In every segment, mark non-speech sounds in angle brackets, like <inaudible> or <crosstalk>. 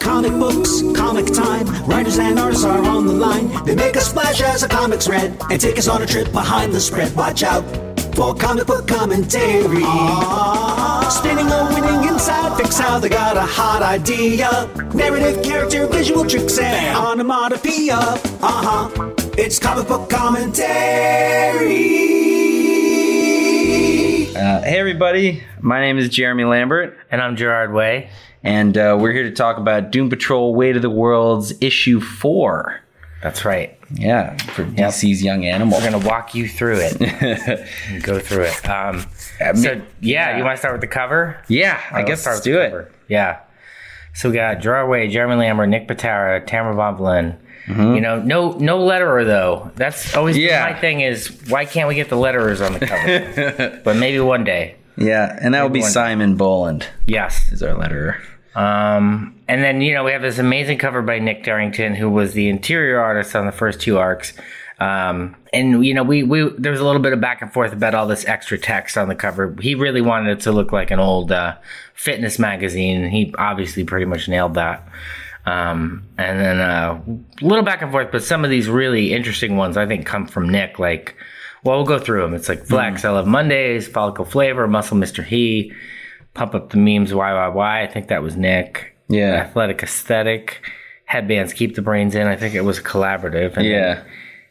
Comic books, comic time. Writers and artists are on the line. They make a splash as the comics read and take us on a trip behind the spread. Watch out for comic book commentary. Spinning a winning inside, fix how they got a hot idea. Narrative, character, visual tricks, and onomatopoeia. Uh huh. It's comic book commentary. Uh, hey, everybody. My name is Jeremy Lambert, And I'm Gerard Way. and uh, we're here to talk about Doom Patrol Weight of the Worlds issue four. That's right. Yeah, for DC's Young Animal. We're gonna walk you through it. <laughs> go through it. Um, I mean, so yeah, yeah. you want to start with the cover? yeah, I Let's guess start let's with do the it. cover. Yeah. So we got Gerard Way, Jeremy Lambert, Nick Pitarra, Tamra Von Vlin. You know, no no letterer though. That's always Yeah. my thing is why can't we get the letterers on the cover? <laughs> but maybe one day. Yeah, and that will be Simon Bowland Yes. is our letterer. Um, and then, you know, we have this amazing cover by Nick Derington, who was the interior artist on the first two arcs. Um, and, you know, we, we, there was a little bit of back and forth about all this extra text on the cover. He really wanted it to look like an old, uh, fitness magazine. And he obviously pretty much nailed that. Um, and then, uh, a little back and forth, but some of these really interesting ones I think come from Nick, like, well, we'll go through them. It's like Flex, I Love Mondays, Follicle Flavor, Muscle Mr. He, Pump Up the Memes, Why, Why, Why. I think that was Nick. Yeah. Athletic Aesthetic. Headbands Keep the Brains In. I think it was collaborative. And Yeah.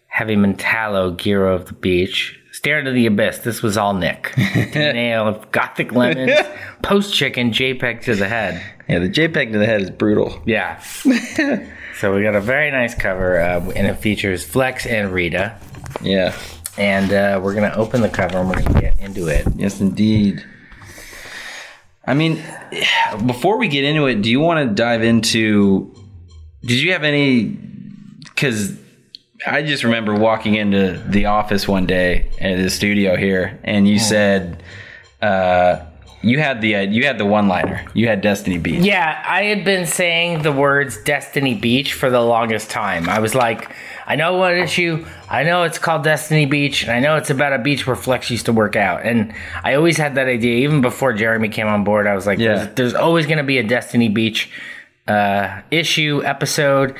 Heavy Mentalo, Gear of the Beach. Stare into the Abyss. This was all Nick. <laughs> DNA of Gothic Lemons. <laughs> Post Chicken, JPEG to the head. Yeah, the JPEG to the head is brutal. Yeah. <laughs> so we got a very nice cover, uh, and it features Flex and Rita. Yeah. And uh, we're going to open the cover and we're going to get into it. Yes, indeed. I mean, before we get into it, do you want to dive into? Did you have any? Because I just remember walking into the office one day at the studio here, and you said uh, you had the uh, you had the one liner. You had Destiny Beach. Yeah, I had been saying the words Destiny Beach for the longest time. I was like, I know what issue, I know it's called Destiny Beach, and I know it's about a beach where Flex used to work out. And I always had that idea, even before Jeremy came on board. I was like, Yeah. there's, there's always going to be a Destiny Beach uh, issue, episode.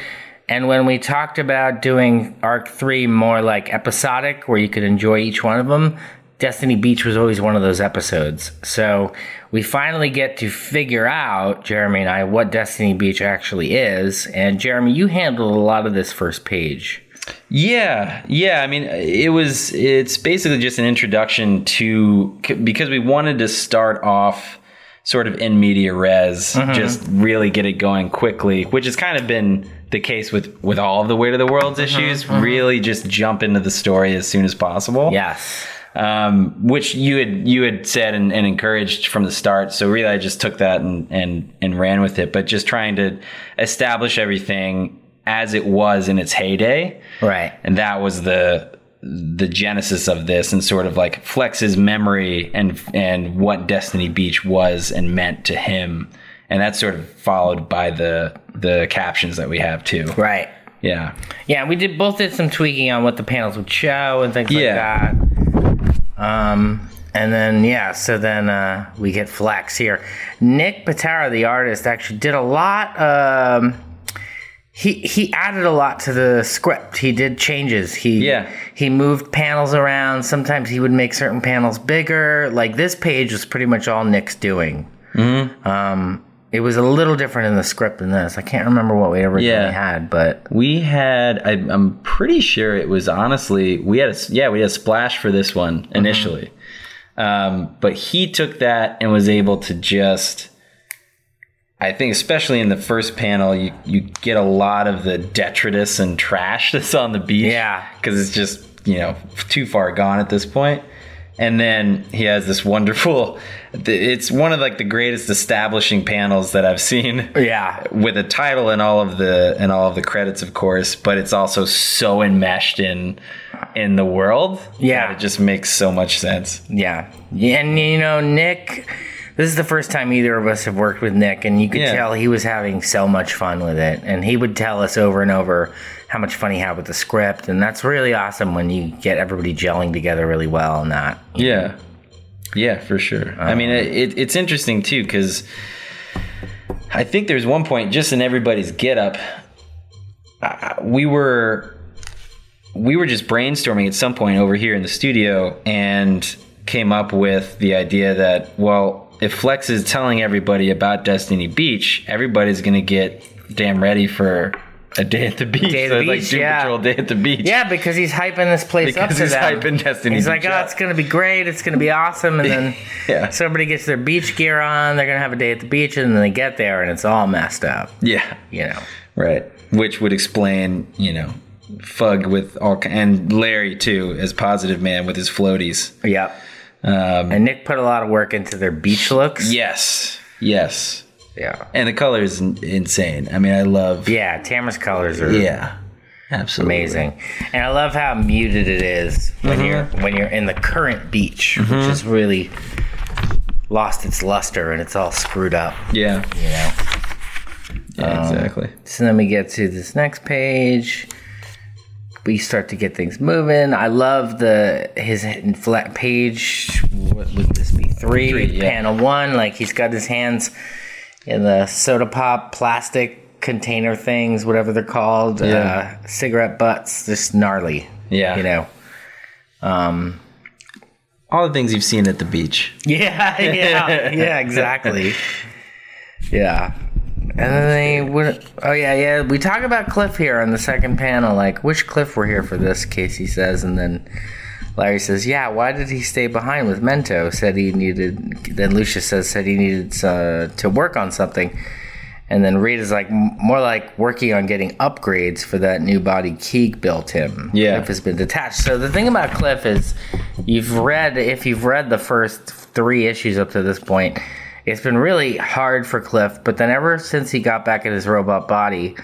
And when we talked about doing Arc 3 more like episodic, where you could enjoy each one of them, Destiny Beach was always one of those episodes. So we finally get to figure out, Jeremy and I, what Destiny Beach actually is. And Jeremy, you handled a lot of this first page. Yeah, yeah. I mean, it was. It's basically just an introduction to because we wanted to start off sort of in media res, mm-hmm. just really get it going quickly, which has kind of been the case with with all of the weight of the world's mm-hmm. issues. Mm-hmm. Really, just jump into the story as soon as possible. Yes. um, which you had you had said and, and encouraged from the start. So really, I just took that and and and ran with it. But just trying to establish everything as it was in its heyday, Right. and that was the the genesis of this, and sort of like Flex's memory and and what Destiny Beach was and meant to him, and that's sort of followed by the the captions that we have too. Right. Yeah, Yeah, we did both did some tweaking on what the panels would show and things Yeah. like that. Um, and then yeah, so then uh, we get Flex here. Nick Pitarra, the artist, actually did a lot. Um, he he added a lot to the script. He did changes. He Yeah. he moved panels around. Sometimes he would make certain panels bigger. Like this page was pretty much all Nick's doing. Mm-hmm. Um, it was a little different in the script than this. I can't remember what we originally Yeah. had, but We had, I, I'm pretty sure it was honestly, we had a, yeah, we had a splash for this one initially. Um, but he took that and was able to just, I think, especially in the first panel, you, you get a lot of the detritus and trash <laughs> that's on the beach. Yeah. Because it's just, you know, too far gone at this point. And then he has this wonderful, <laughs> it's one of like the greatest establishing panels that I've seen yeah, with a title and all of the and all of the credits of course but it's also so enmeshed in in the world Yeah. that it just makes so much sense yeah. And you know, Nick. This is the first time either of us have worked with Nick, and you could Yeah. tell he was having so much fun with it. And he would tell us over and over how much fun he had with the script, and that's really awesome when you get everybody gelling together really well on that. yeah yeah for sure i mean it, it, it's interesting too because i think there's one point just in everybody's get up uh, we were we were just brainstorming at some point over here in the studio and came up with the idea that well if flex is telling everybody about destiny beach everybody's going to get damn ready for a day at the beach Day at So the like beach, Doom yeah. Patrol day at the beach Yeah, because he's hyping this place up Because to he's them. hyping Destiny He's like, oh, up. it's gonna be great. It's gonna be awesome. And then <laughs> Yeah. so everybody gets their beach gear on. They're gonna have a day at the beach, and then they get there, and it's all messed up. yeah You know. Right. Which would explain, you know, Fugg with all and Larry too as positive man with his floaties. Yep. Um, And Nick put a lot of work into their beach looks. yes, yes, Yeah. and the color is in- insane. I mean, I love. Yeah. Tamra's colors are yeah, absolutely amazing, and I love how muted it is when Mm-hmm. you're when you're in the current beach, which is really lost its luster and it's all screwed up. Yeah, You know. yeah exactly. So then we get to this next page. We start to get things moving. I love the his flat page. What would this be? Three, Three, yeah. panel one. Like he's got his hands in the soda pop plastic container things, whatever they're called. Yeah. Uh, cigarette butts, just gnarly. Yeah. you know. Um. All the things you've seen at the beach. <laughs> Yeah, yeah, yeah, exactly. <laughs> Yeah. And then they would. Oh yeah, yeah. We talk about Cliff here on the second panel. Like, which Cliff we're here for this? Casey says, and then Larry says, "Yeah. Why did he stay behind with Mento? Said he needed." Then Lucius says, "Said he needed uh, to work on something." And then Reed is like more like working on getting upgrades for that new body Keeg built him. Yeah. Cliff has been detached. So the thing about Cliff is, you've read if you've read the first three issues up to this point, it's been really hard for Cliff. But then ever since he got back in his robot body,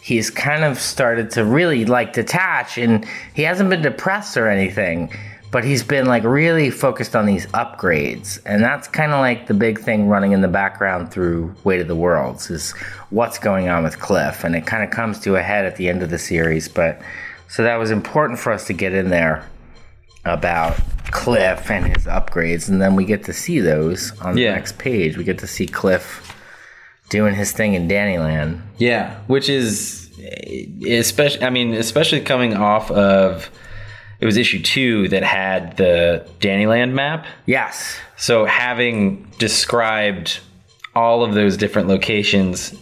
he's kind of started to really like detach, and he hasn't been depressed or anything. But he's been like really focused on these upgrades, and that's kind of like the big thing running in the background through Weight of the Worlds is what's going on with Cliff, and it kind of comes to a head at the end of the series. But so that was important for us to get in there about Cliff and his upgrades, and then we get to see those on the Yeah. next page. We get to see Cliff doing his thing in Dannyland. Yeah, which is especially. I mean, especially coming off of it was issue two that had the Dannyland map. Yes. So having described all of those different locations,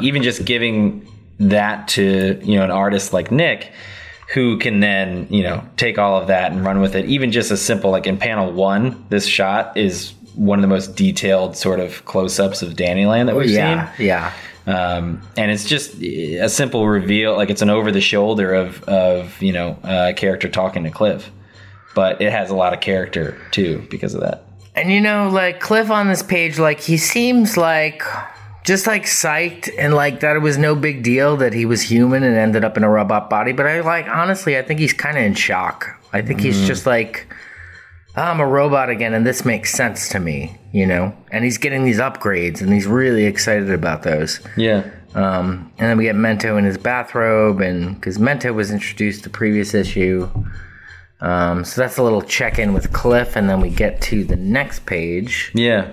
even just giving that to you know an artist like Nick, who can then you know take all of that and run with it. Even just a simple like in panel one, this shot is one of the most detailed sort of close-ups of Dannyland that we've yeah. seen. Yeah. Yeah. Um, and it's just a simple reveal, like it's an over the shoulder of of you know a character talking to Cliff, but it has a lot of character too because of that. And you know, like Cliff on this page, like he seems like just like psyched and like that it was no big deal that he was human and ended up in a robot body. But I like honestly, I think he's kind of in shock. I think he's just like, "Oh, I'm a robot again, and this makes sense to me, you know. And he's getting these upgrades, and he's really excited about those. Yeah. Um, and then we get Mento in his bathrobe, and because Mento was introduced the previous issue. Um, so that's a little check in with Cliff, and then we get to the next page. Yeah.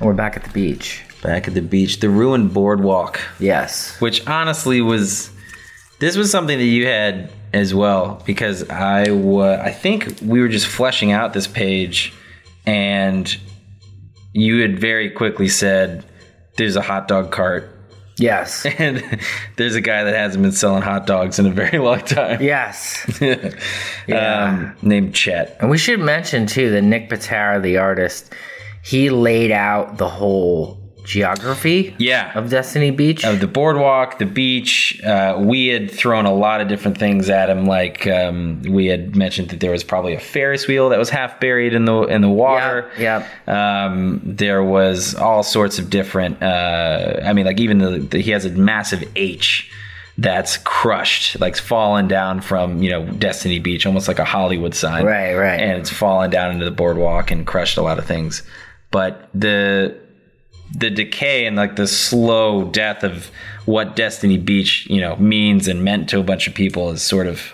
We're back at the beach. Back at the beach, the ruined boardwalk. Yes. Which honestly was, this was something that you had as well because I wa- I think we were just fleshing out this page, and you had very quickly said, "There's a hot dog cart." Yes. <laughs> And there's a guy that hasn't been selling hot dogs in a very <laughs> long time. Yes. <laughs> um, named Chet. And we should mention too that Nick Pitarra, the artist, he laid out the whole geography Yeah. of Destiny Beach. of the boardwalk, the beach. Uh, we had thrown a lot of different things at him. Like um, we had mentioned that there was probably a Ferris wheel that was half buried in the in the water. Yep, Um, there was all sorts of different. Uh, I mean, like even the, the he has a massive H that's crushed, like fallen down from you know Destiny Beach, almost like a Hollywood sign. Right, right. And it's fallen down into the boardwalk and crushed a lot of things. But the the decay and like the slow death of what Destiny Beach, you know, means and meant to a bunch of people is sort of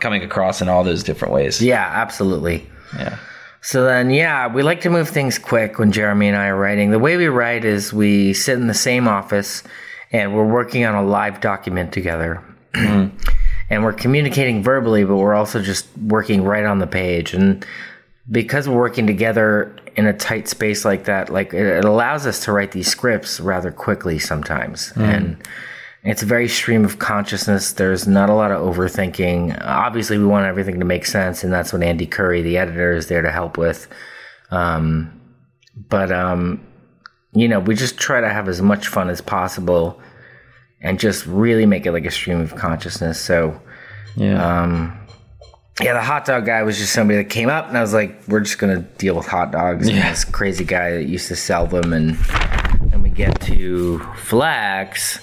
coming across in all those different ways. yeah, absolutely. Yeah. So then, yeah, we like to move things quick when Jeremy and I are writing. The way we write is we sit in the same office and we're working on a live document together. Mm-hmm. and we're communicating verbally, but we're also just working right on the page. And because we're working together in a tight space like that, like it, it allows us to write these scripts rather quickly sometimes. And it's a very stream of consciousness. There's not a lot of overthinking. Obviously, we want everything to make sense, and that's what Andy Khouri, the editor, is there to help with. Um, but um, you know, we just try to have as much fun as possible, and just really make it like a stream of consciousness. So, Yeah. um, yeah, the hot dog guy was just somebody that came up, and I was like, "We're just gonna deal with hot dogs." And Yeah. this crazy guy that used to sell them, and then we get to Flex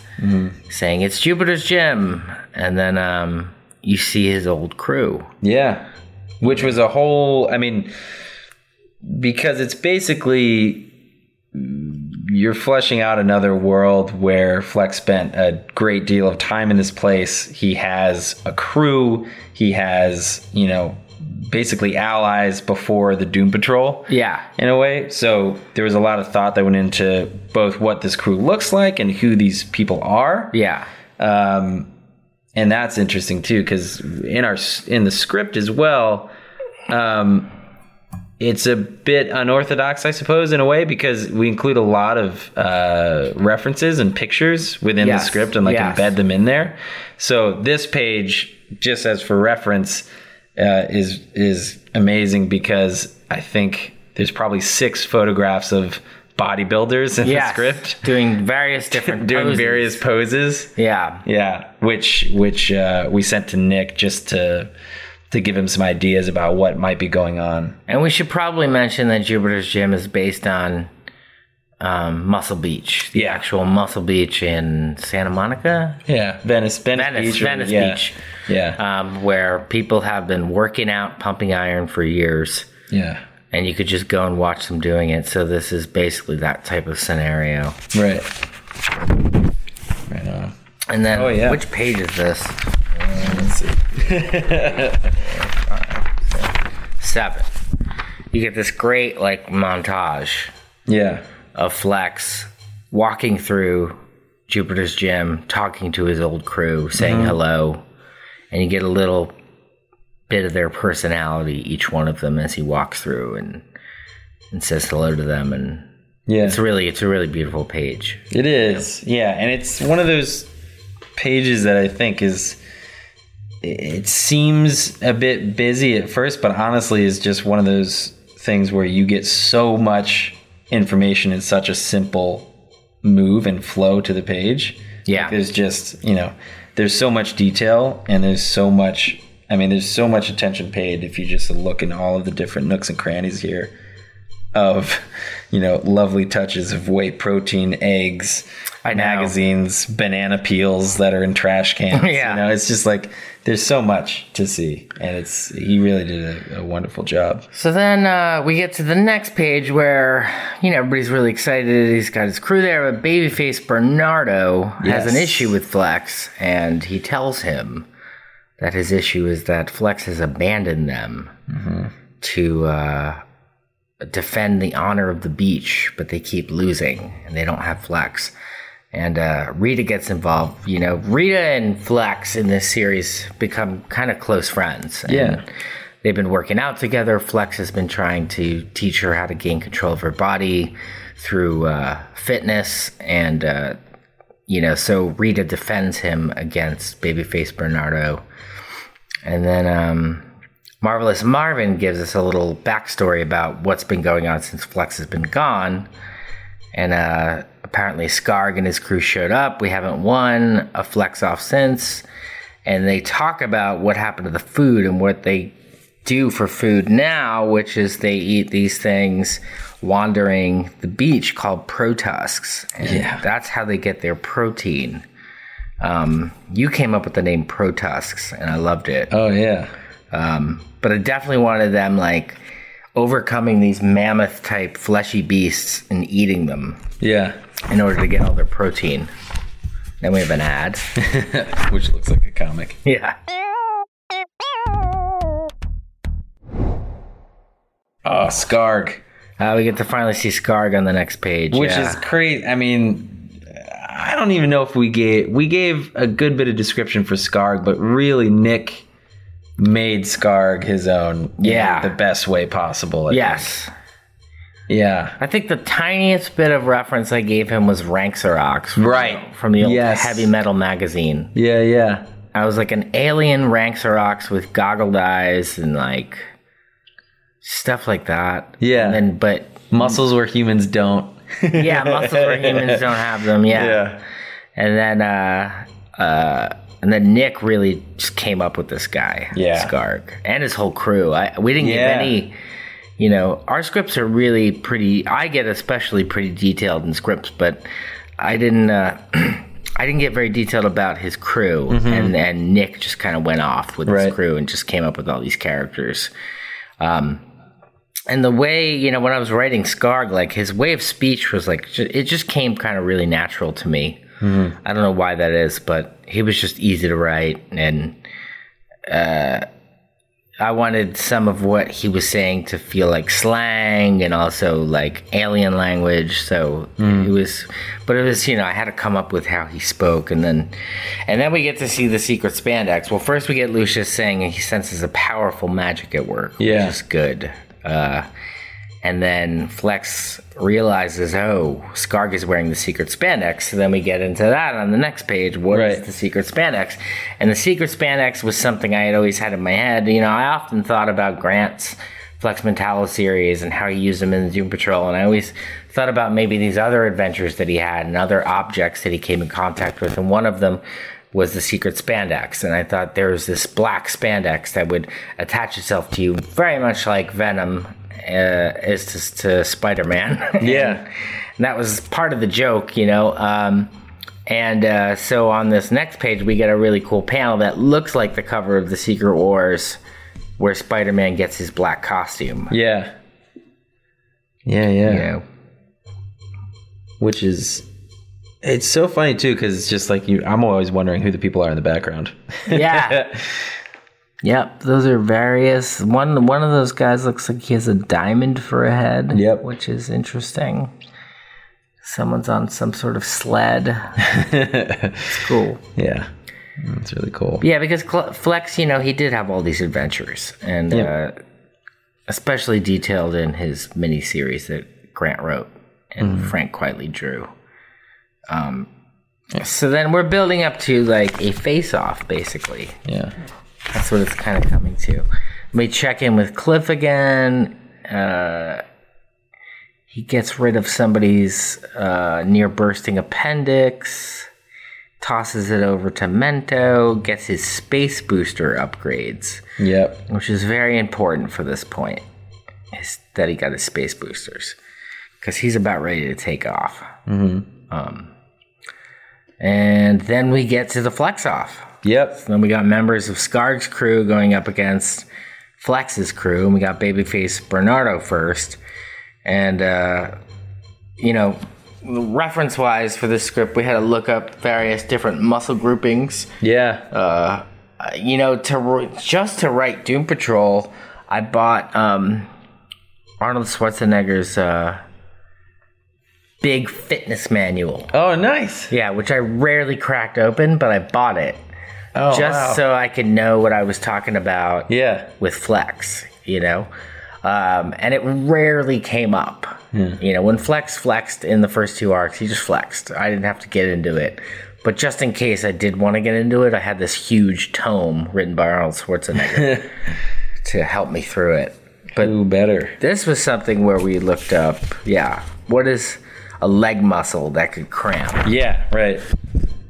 saying it's Jupiter's gym, and then um, you see his old crew. Yeah. Which was a whole, I mean, because it's basically you're fleshing out another world where Flex spent a great deal of time in this place. He has a crew, he has, you know, basically allies before the Doom Patrol. Yeah, in a way. So there was a lot of thought that went into both what this crew looks like and who these people are. yeah, Um, and that's interesting too, because in our in the script as well, um, it's a bit unorthodox, I suppose, in a way, because we include a lot of uh, references and pictures within Yes. the script and like Yes. embed them in there. So this page, just as for reference, uh, is is amazing because I think there's probably six photographs of bodybuilders in yeah. the script doing various different <laughs> doing poses. various poses. Yeah, Yeah, which which uh, we sent to Nick just to to give him some ideas about what might be going on. and we should probably mention that Jupiter's gym is based on um, Muscle Beach, the Yeah. actual Muscle Beach in Santa Monica. Yeah, Venice, Venice, Venice, Beach, or- Venice yeah. Beach. Yeah, um, where people have been working out, pumping iron for years, yeah, and you could just go and watch them doing it. So this is basically that type of scenario. right, right on. And then, Oh, yeah. which page is this? Let's see. <laughs> Seven. You get this great like montage Yeah. of Flex walking through Jupiter's gym, talking to his old crew, saying Mhm. hello, and you get a little bit of their personality, each one of them, as he walks through and and says hello to them, and Yeah. it's really it's a really beautiful page. It is, yeah, and it's one of those pages that I think is. It seems a bit busy at first, but honestly, is just one of those things where you get so much information in such a simple move and flow to the page. Yeah. Like, there's just you know, there's so much detail, and there's so much. I mean, there's so much attention paid if you just look in all of the different nooks and crannies here of you know lovely touches of whey protein eggs magazines banana peels that are in trash cans <laughs> Yeah. you know it's just like there's so much to see and it's he really did a, a wonderful job So then uh, we get to the next page where, you know, everybody's really excited. He's got his crew there, but babyface Bernardo has an issue with Flex, and he tells him that his issue is that Flex has abandoned them to uh, defend the honor of the beach, but they keep losing, and they don't have Flex. And uh, Rita gets involved. You know, Rita and Flex in this series become kind of close friends. And Yeah. They've been working out together. Flex has been trying to teach her how to gain control of her body through uh, fitness. And, uh, you know, so Rita defends him against babyface Bernardo. And then um, Marvelous Marvin gives us a little backstory about what's been going on since Flex has been gone. And uh, apparently, Skarg and his crew showed up. We haven't won a Flex off since. And they talk about what happened to the food and what they do for food now, which is they eat these things wandering the beach called protusks. And Yeah. that's how they get their protein. Um, you came up with the name protusks, and I loved it. oh yeah Um, but I definitely wanted them like overcoming these mammoth type fleshy beasts and eating them yeah in order to get all their protein. Then we have an ad. <laughs> which looks like a comic yeah. oh skarg Uh, we get to finally see Skarg on the next page. which yeah. is crazy i mean i don't even know if we gave we gave a good bit of description for skarg but really nick made skarg his own in Yeah. the best way possible I think. Yeah I think the tiniest bit of reference I gave him was Ranxerox. From, Right. From the old Yes. heavy metal magazine. yeah yeah I was like an alien Ranxerox with goggled eyes and like stuff like that. Yeah. And then, but muscles where humans don't <laughs> yeah, muscles where humans don't have them. Yeah. And then, uh, uh, and then Nick really just came up with this guy, Yeah. Skarg, and his whole crew. I, we didn't Yeah. give any, you know, our scripts are really pretty. I get especially pretty detailed in scripts, but I didn't. Uh, <clears throat> I didn't get very detailed about his crew, and and Nick just kind of went off with Mm-hmm. Right. his crew and just came up with all these characters. Um, and the way you know when I was writing Skarg, like his way of speech was like it just came kind of really natural to me. I don't know why that is, but he was just easy to write, and uh, I wanted some of what he was saying to feel like slang and also like alien language. So it was, but it was you know I had to come up with how he spoke, and then and then we get to see the secret spandex. Well, first we get Lucius saying he senses a powerful magic at work, Yeah. which is good. Uh, and then Flex realizes, oh, Skarg is wearing the secret spandex. So then we get into that on the next page. What is Right. the secret spandex? And the secret spandex was something I had always had in my head. You know, I often thought about Grant's Flex Mentallo series and how he used them in the Doom Patrol. And I always thought about maybe these other adventures that he had and other objects that he came in contact with. And one of them was the secret spandex. And I thought there was this black spandex that would attach itself to you very much like Venom uh, is to, to Spider Man. <laughs> Yeah. and that was part of the joke, you know. Um, and uh, so on this next page, we get a really cool panel that looks like the cover of the Secret Wars, where Spider Man gets his black costume. Yeah. Yeah, yeah. You know, Which is It's so funny too because it's just like you. I'm always wondering who the people are in the background. Yeah. <laughs> Yep, those are various. One one of those guys looks like he has a diamond for a head. Yep. which is interesting. Someone's on some sort of sled. it's <laughs> cool. yeah, that's really cool. Yeah, because Cl- Flex, you know, he did have all these adventures, and Yeah. uh, especially detailed in his mini series that Grant wrote and Mm-hmm. Frank Quitely drew. Um, so then we're building up to like a face-off, basically. Yeah, That's what it's kind of coming to. We check in with Cliff again. Uh, he gets rid of somebody's uh, near bursting appendix, tosses it over to Mento, gets his space booster upgrades, yep. which is very important for this point. Is that he got his space boosters because he's about ready to take off. Mm-hmm. Um, and then we get to the flex off. Yep. Then we got members of Skarg's crew going up against Flex's crew, and we got babyface Bernardo first. And, uh, you know, reference wise for this script, we had to look up various different muscle groupings. Yeah. Uh, you know, to just to write Doom Patrol, I bought um, Arnold Schwarzenegger's uh, big fitness manual. Oh, nice. Yeah, which I rarely cracked open, but I bought it Oh, just wow. so I could know what I was talking about Yeah. with Flex, you know? Um, and it rarely came up. You know, when Flex flexed in the first two arcs, he just flexed. I didn't have to get into it. But just in case I did want to get into it, I had this huge tome written by Arnold Schwarzenegger <laughs> to help me through it. But Ooh, better. this was something where we looked up, yeah, what is a leg muscle that could cramp, Yeah, right.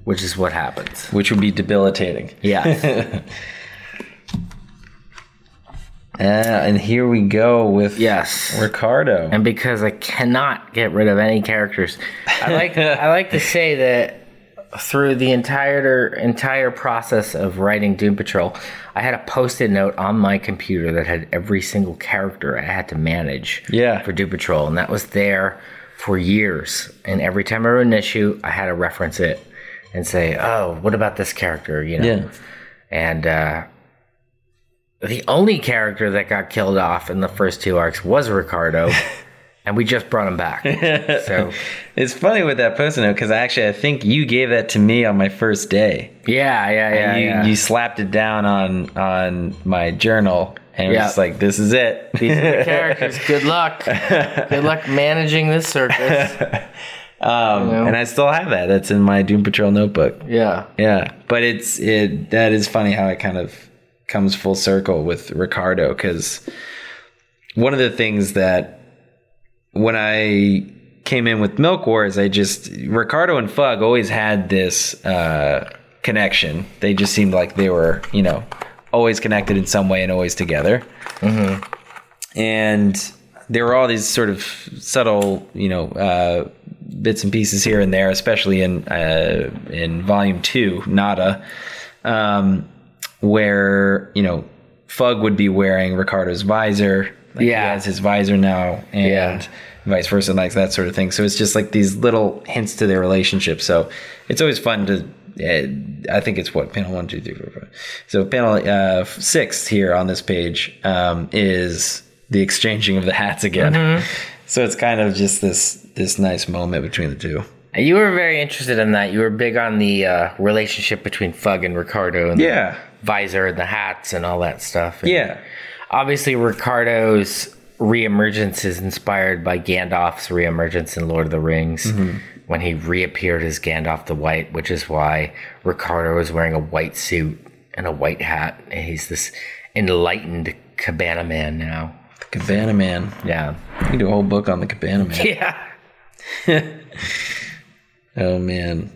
Which is what happens. Which would be debilitating. Yeah. <laughs> Uh, and here we go with yes. Ricardo. and because I cannot get rid of any characters, I like <laughs> I like to say that through the entire entire process of writing Doom Patrol, I had a post-it note on my computer that had every single character I had to manage Yeah. for Doom Patrol, and that was there for years. And every time I wrote an issue, I had to reference it and say, "Oh, what about this character?" You know, Yeah. and uh, the only character that got killed off in the first two arcs was Ricardo, <laughs> and we just brought him back. <laughs> So It's funny with that post-it note because actually I think you gave that to me on my first day. yeah, yeah, yeah, you, yeah. you slapped it down on on my journal and it was like this is it. These are the <laughs> characters. Good luck. Good luck managing this circus. Um, You know? and I still have that. That's in my Doom Patrol notebook. Yeah. Yeah, but it's it that is funny how it kind of comes full circle with Ricardo because one of the things that when I came in with Milk Wars, I just Ricardo and Fugg always had this uh, connection. They just seemed like they were you know always connected in some way and always together. And there were all these sort of subtle, you know, uh, bits and pieces here and there, especially in uh, in volume two, Nada, um, where you know Fugg would be wearing Ricardo's visor. Like Yeah. he has his visor now, and Yeah. vice versa, like that sort of thing. So it's just like these little hints to their relationship. So it's always fun to. Uh, I think it's what panel one, two, three, four, five. So panel uh, six here on this page um, is the exchanging of the hats again. Mm-hmm. So it's kind of just this this nice moment between the two. You were very interested in that. You were big on the uh, relationship between Fugg and Ricardo and Yeah. the visor and the hats and all that stuff. And Yeah, Obviously, Ricardo's reemergence is inspired by Gandalf's reemergence in Lord of the Rings Mm-hmm. when he reappeared as Gandalf the White, which is why Ricardo is wearing a white suit and a white hat. And he's this enlightened cabana man now. Cabana Man. Yeah. You can do a whole book on the Cabana Man. <laughs> Yeah. <laughs> Oh man.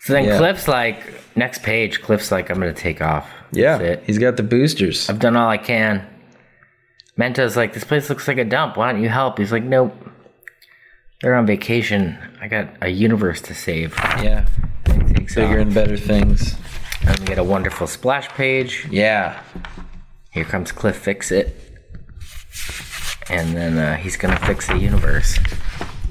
So then Yeah. Cliff's like, next page, Cliff's like, I'm going to take off. Yeah, That's it. he's got the boosters. I've done all I can. Mento's like, this place looks like a dump. Why don't you help? He's like, nope. They're on vacation. I got a universe to save. Yeah, And he takes bigger off. and better things. And we get a wonderful splash page. Yeah, Here comes Cliff Fix It. And then uh, he's going to fix the universe.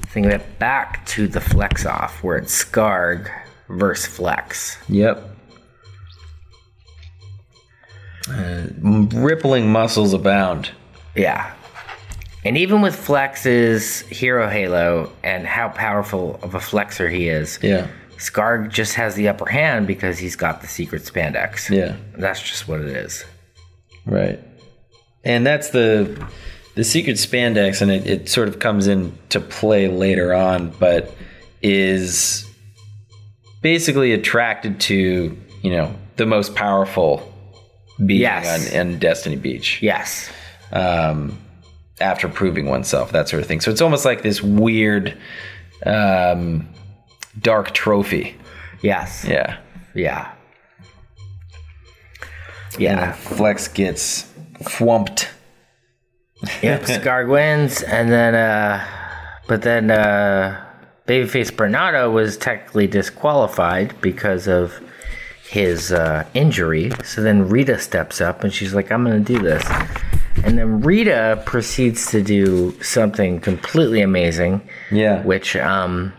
Think we get back to the flex off where it's Skarg versus Flex. Yep. Uh, rippling muscles abound. Yeah. And even with Flex's hero halo and how powerful of a flexer he is, Yeah. Scarg just has the upper hand because he's got the secret spandex. Yeah. That's just what it is. Right. And that's the the secret spandex, and it, it sort of comes into play later on, but is basically attracted to, you know, the most powerful being Yes. on, on Destiny Beach. Yes. Um, after proving oneself, that sort of thing. So it's almost like this weird um, dark trophy. Yes. Yeah. Yeah. Yeah. Flex gets whumped. Yep, Skarg wins, and then, uh, but then, uh, Babyface Bernardo was technically disqualified because of his uh, injury. So then Rita steps up and she's like, I'm going to do this. And then Rita proceeds to do something completely amazing. Yeah. Which um,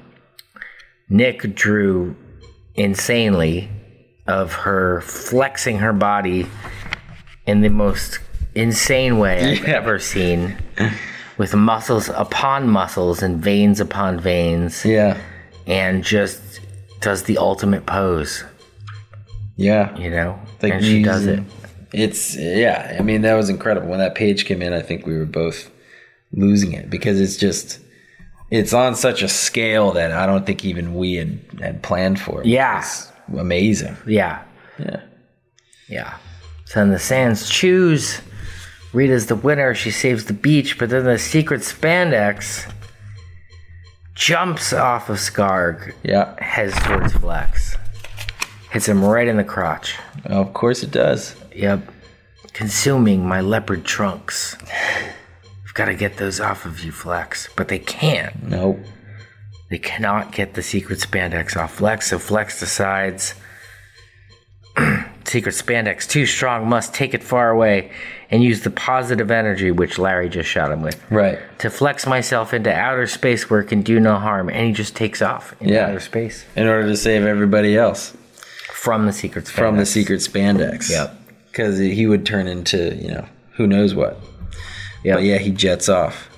Nick drew insanely of her flexing her body in the most insane way I've Yeah. ever seen. With muscles upon muscles and veins upon veins. Yeah. And just does the ultimate pose. Yeah. You know? Like and she does it. It's yeah. I mean, that was incredible. When that page came in, I think we were both losing it because it's just it's on such a scale that I don't think even we had had planned for. It. Yeah. It's amazing. Yeah. Yeah. Yeah. So then the Sands choose. Rita's the winner. She saves the beach, but then the secret spandex jumps off of Skarg. Yeah. Heads towards Flex. Hits him right in the crotch. Oh, of course it does. Yep. Consuming my leopard trunks. I've got to get those off of you, Flex. But they can't. Nope. They cannot get the secret spandex off Flex, so Flex decides <clears throat> secret spandex too strong, must take it far away and use the positive energy which Larry just shot him with. Right. To flex myself into outer space where it can do no harm, and he just takes off into Yeah. outer space In order to save everybody else from the secret spandex. from the secret spandex. Yep. Because he would turn into you know who knows what. Yep. But yeah, he jets off.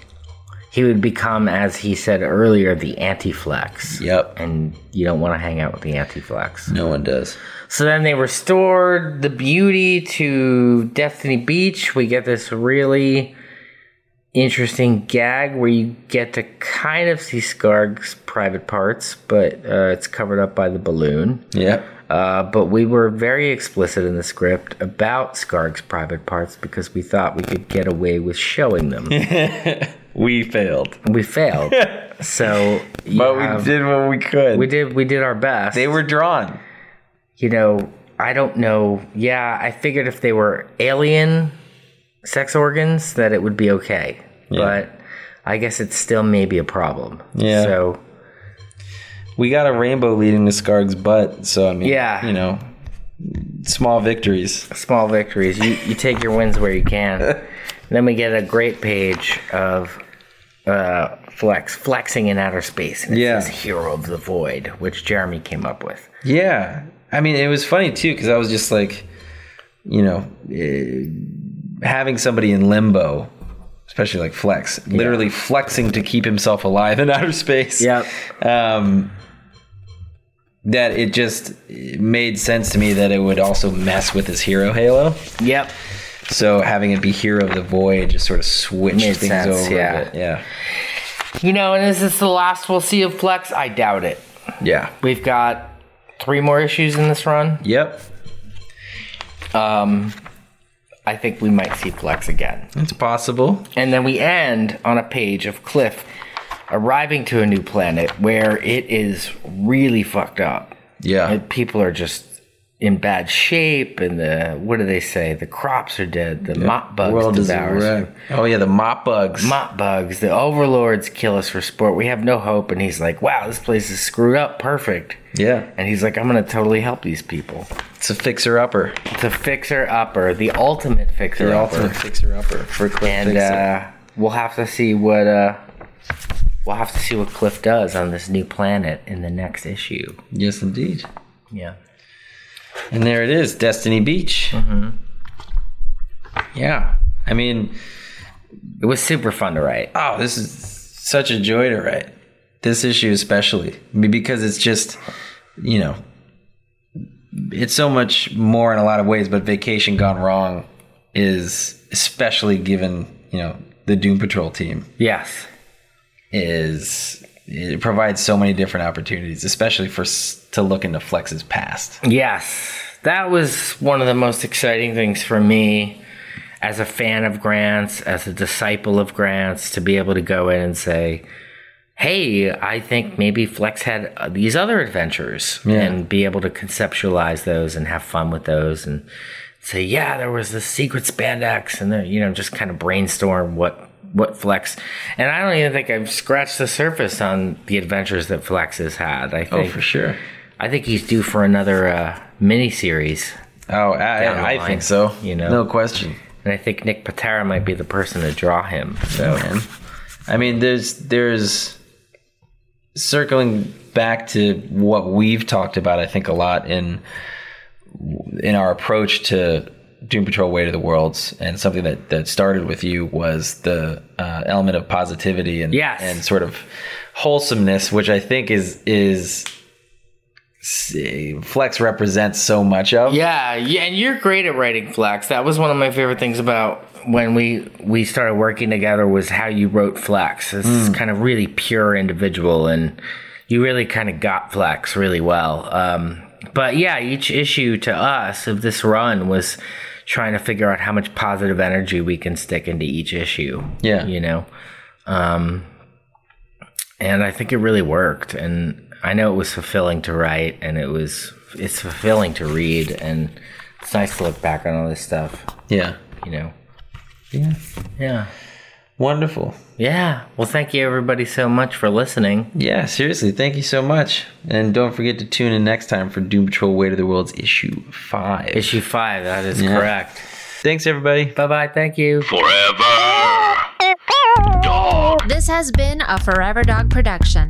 He would become, as he said earlier, the anti-flex. Yep. And you don't want to hang out with the anti-flex. No one does. So then they restored the beauty to Destiny Beach. We get this really interesting gag where you get to kind of see Skarg's private parts, but uh, it's covered up by the balloon. Yeah. Uh, but we were very explicit in the script about Skarg's private parts because we thought we could get away with showing them. <laughs> We failed. we failed. <laughs> So, But we have- did what we could. we did we did our best. They were drawn. You know, I don't know. Yeah, I figured if they were alien sex organs, that it would be okay. Yeah. But I guess it's still maybe a problem. Yeah. So We got a rainbow leading to Skarg's butt, so I mean, Yeah. you know, small victories. small victories. You you take your wins where you can. <laughs> then we get a great page of uh, Flex flexing in outer space, and it Yeah. says "Hero of the Void," which Jeremy came up with. Yeah, I mean, it was funny too because I was just like, you know, eh, having somebody in limbo, especially like Flex, literally flexing to keep himself alive in <laughs> outer space. Yep. Um, that it just made sense to me that it would also mess with his hero halo. Yep. So having it be Hero of the Void just sort of switched Made things sense, over yeah. a bit. Yeah. You know, and is this the last we'll see of Flex? I doubt it. Yeah. We've got three more issues in this run. Yep. Um, I think we might see Flex again. It's possible. And then we end on a page of Cliff arriving to a new planet where it is really fucked up. Yeah. And people are just in bad shape, and the what do they say? The crops are dead. The mop bugs World devour. Oh yeah, the mop bugs. Mop bugs. The overlords kill us for sport. We have no hope. And he's like, "Wow, this place is screwed up. Perfect." yeah. And he's like, "I'm gonna totally help these people." It's a fixer upper. It's a fixer upper, the ultimate fixer The upper. ultimate fixer upper for Cliff and uh, we'll have to see what uh, we'll have to see what Cliff does on this new planet in the next issue. Yes, indeed. Yeah. And there it is, Destiny Beach. Mm-hmm. Yeah. I mean, it was super fun to write. Oh, this is such a joy to write. This issue, especially. Because it's just, you know, it's so much more in a lot of ways, but Vacation Gone Wrong is especially given, you know, the Doom Patrol team. Yes. Is it provides so many different opportunities, especially for to look into Flex's past. Yes, that was one of the most exciting things for me as a fan of Grants, as a disciple of Grants, to be able to go in and say, "Hey, I think maybe Flex had uh, these other adventures," Yeah. and be able to conceptualize those and have fun with those, and say, "Yeah, there was this secret spandex," and then you know just kind of brainstorm what what Flex. And I don't even think I've scratched the surface on the adventures that Flex has had. I Oh, think for sure. I think he's due for another uh, mini series. Oh, I, I think so. You know, no question. And I think Nick Pitarra might be the person to draw him. So, Man. I mean, there's there's circling back to what we've talked about. I think a lot in in our approach to Doom Patrol: Weight of the Worlds, and something that that started with you was the uh, element of positivity and Yes. and sort of wholesomeness, which I think is is see, Flex represents so much of. yeah, yeah, and you're great at writing Flex. That was one of my favorite things about when we we started working together was how you wrote Flex. This is Mm. kind of really pure individual, and you really kind of got Flex really well. Um, but yeah, each issue to us of this run was trying to figure out how much positive energy we can stick into each issue. Yeah. you know. Um, and I think it really worked. And I know it was fulfilling to write, and it was it's fulfilling to read, and it's nice to look back on all this stuff. Yeah. You know. Yeah. Yeah. Wonderful. Yeah. Well, thank you everybody so much for listening. Yeah, seriously, thank you so much. And don't forget to tune in next time for Doom Patrol Weight of the Worlds issue 5. Issue 5, that is Yeah. correct. Thanks, everybody. Bye bye. Thank you. Forever. Dog. This has been a Forever Dog production.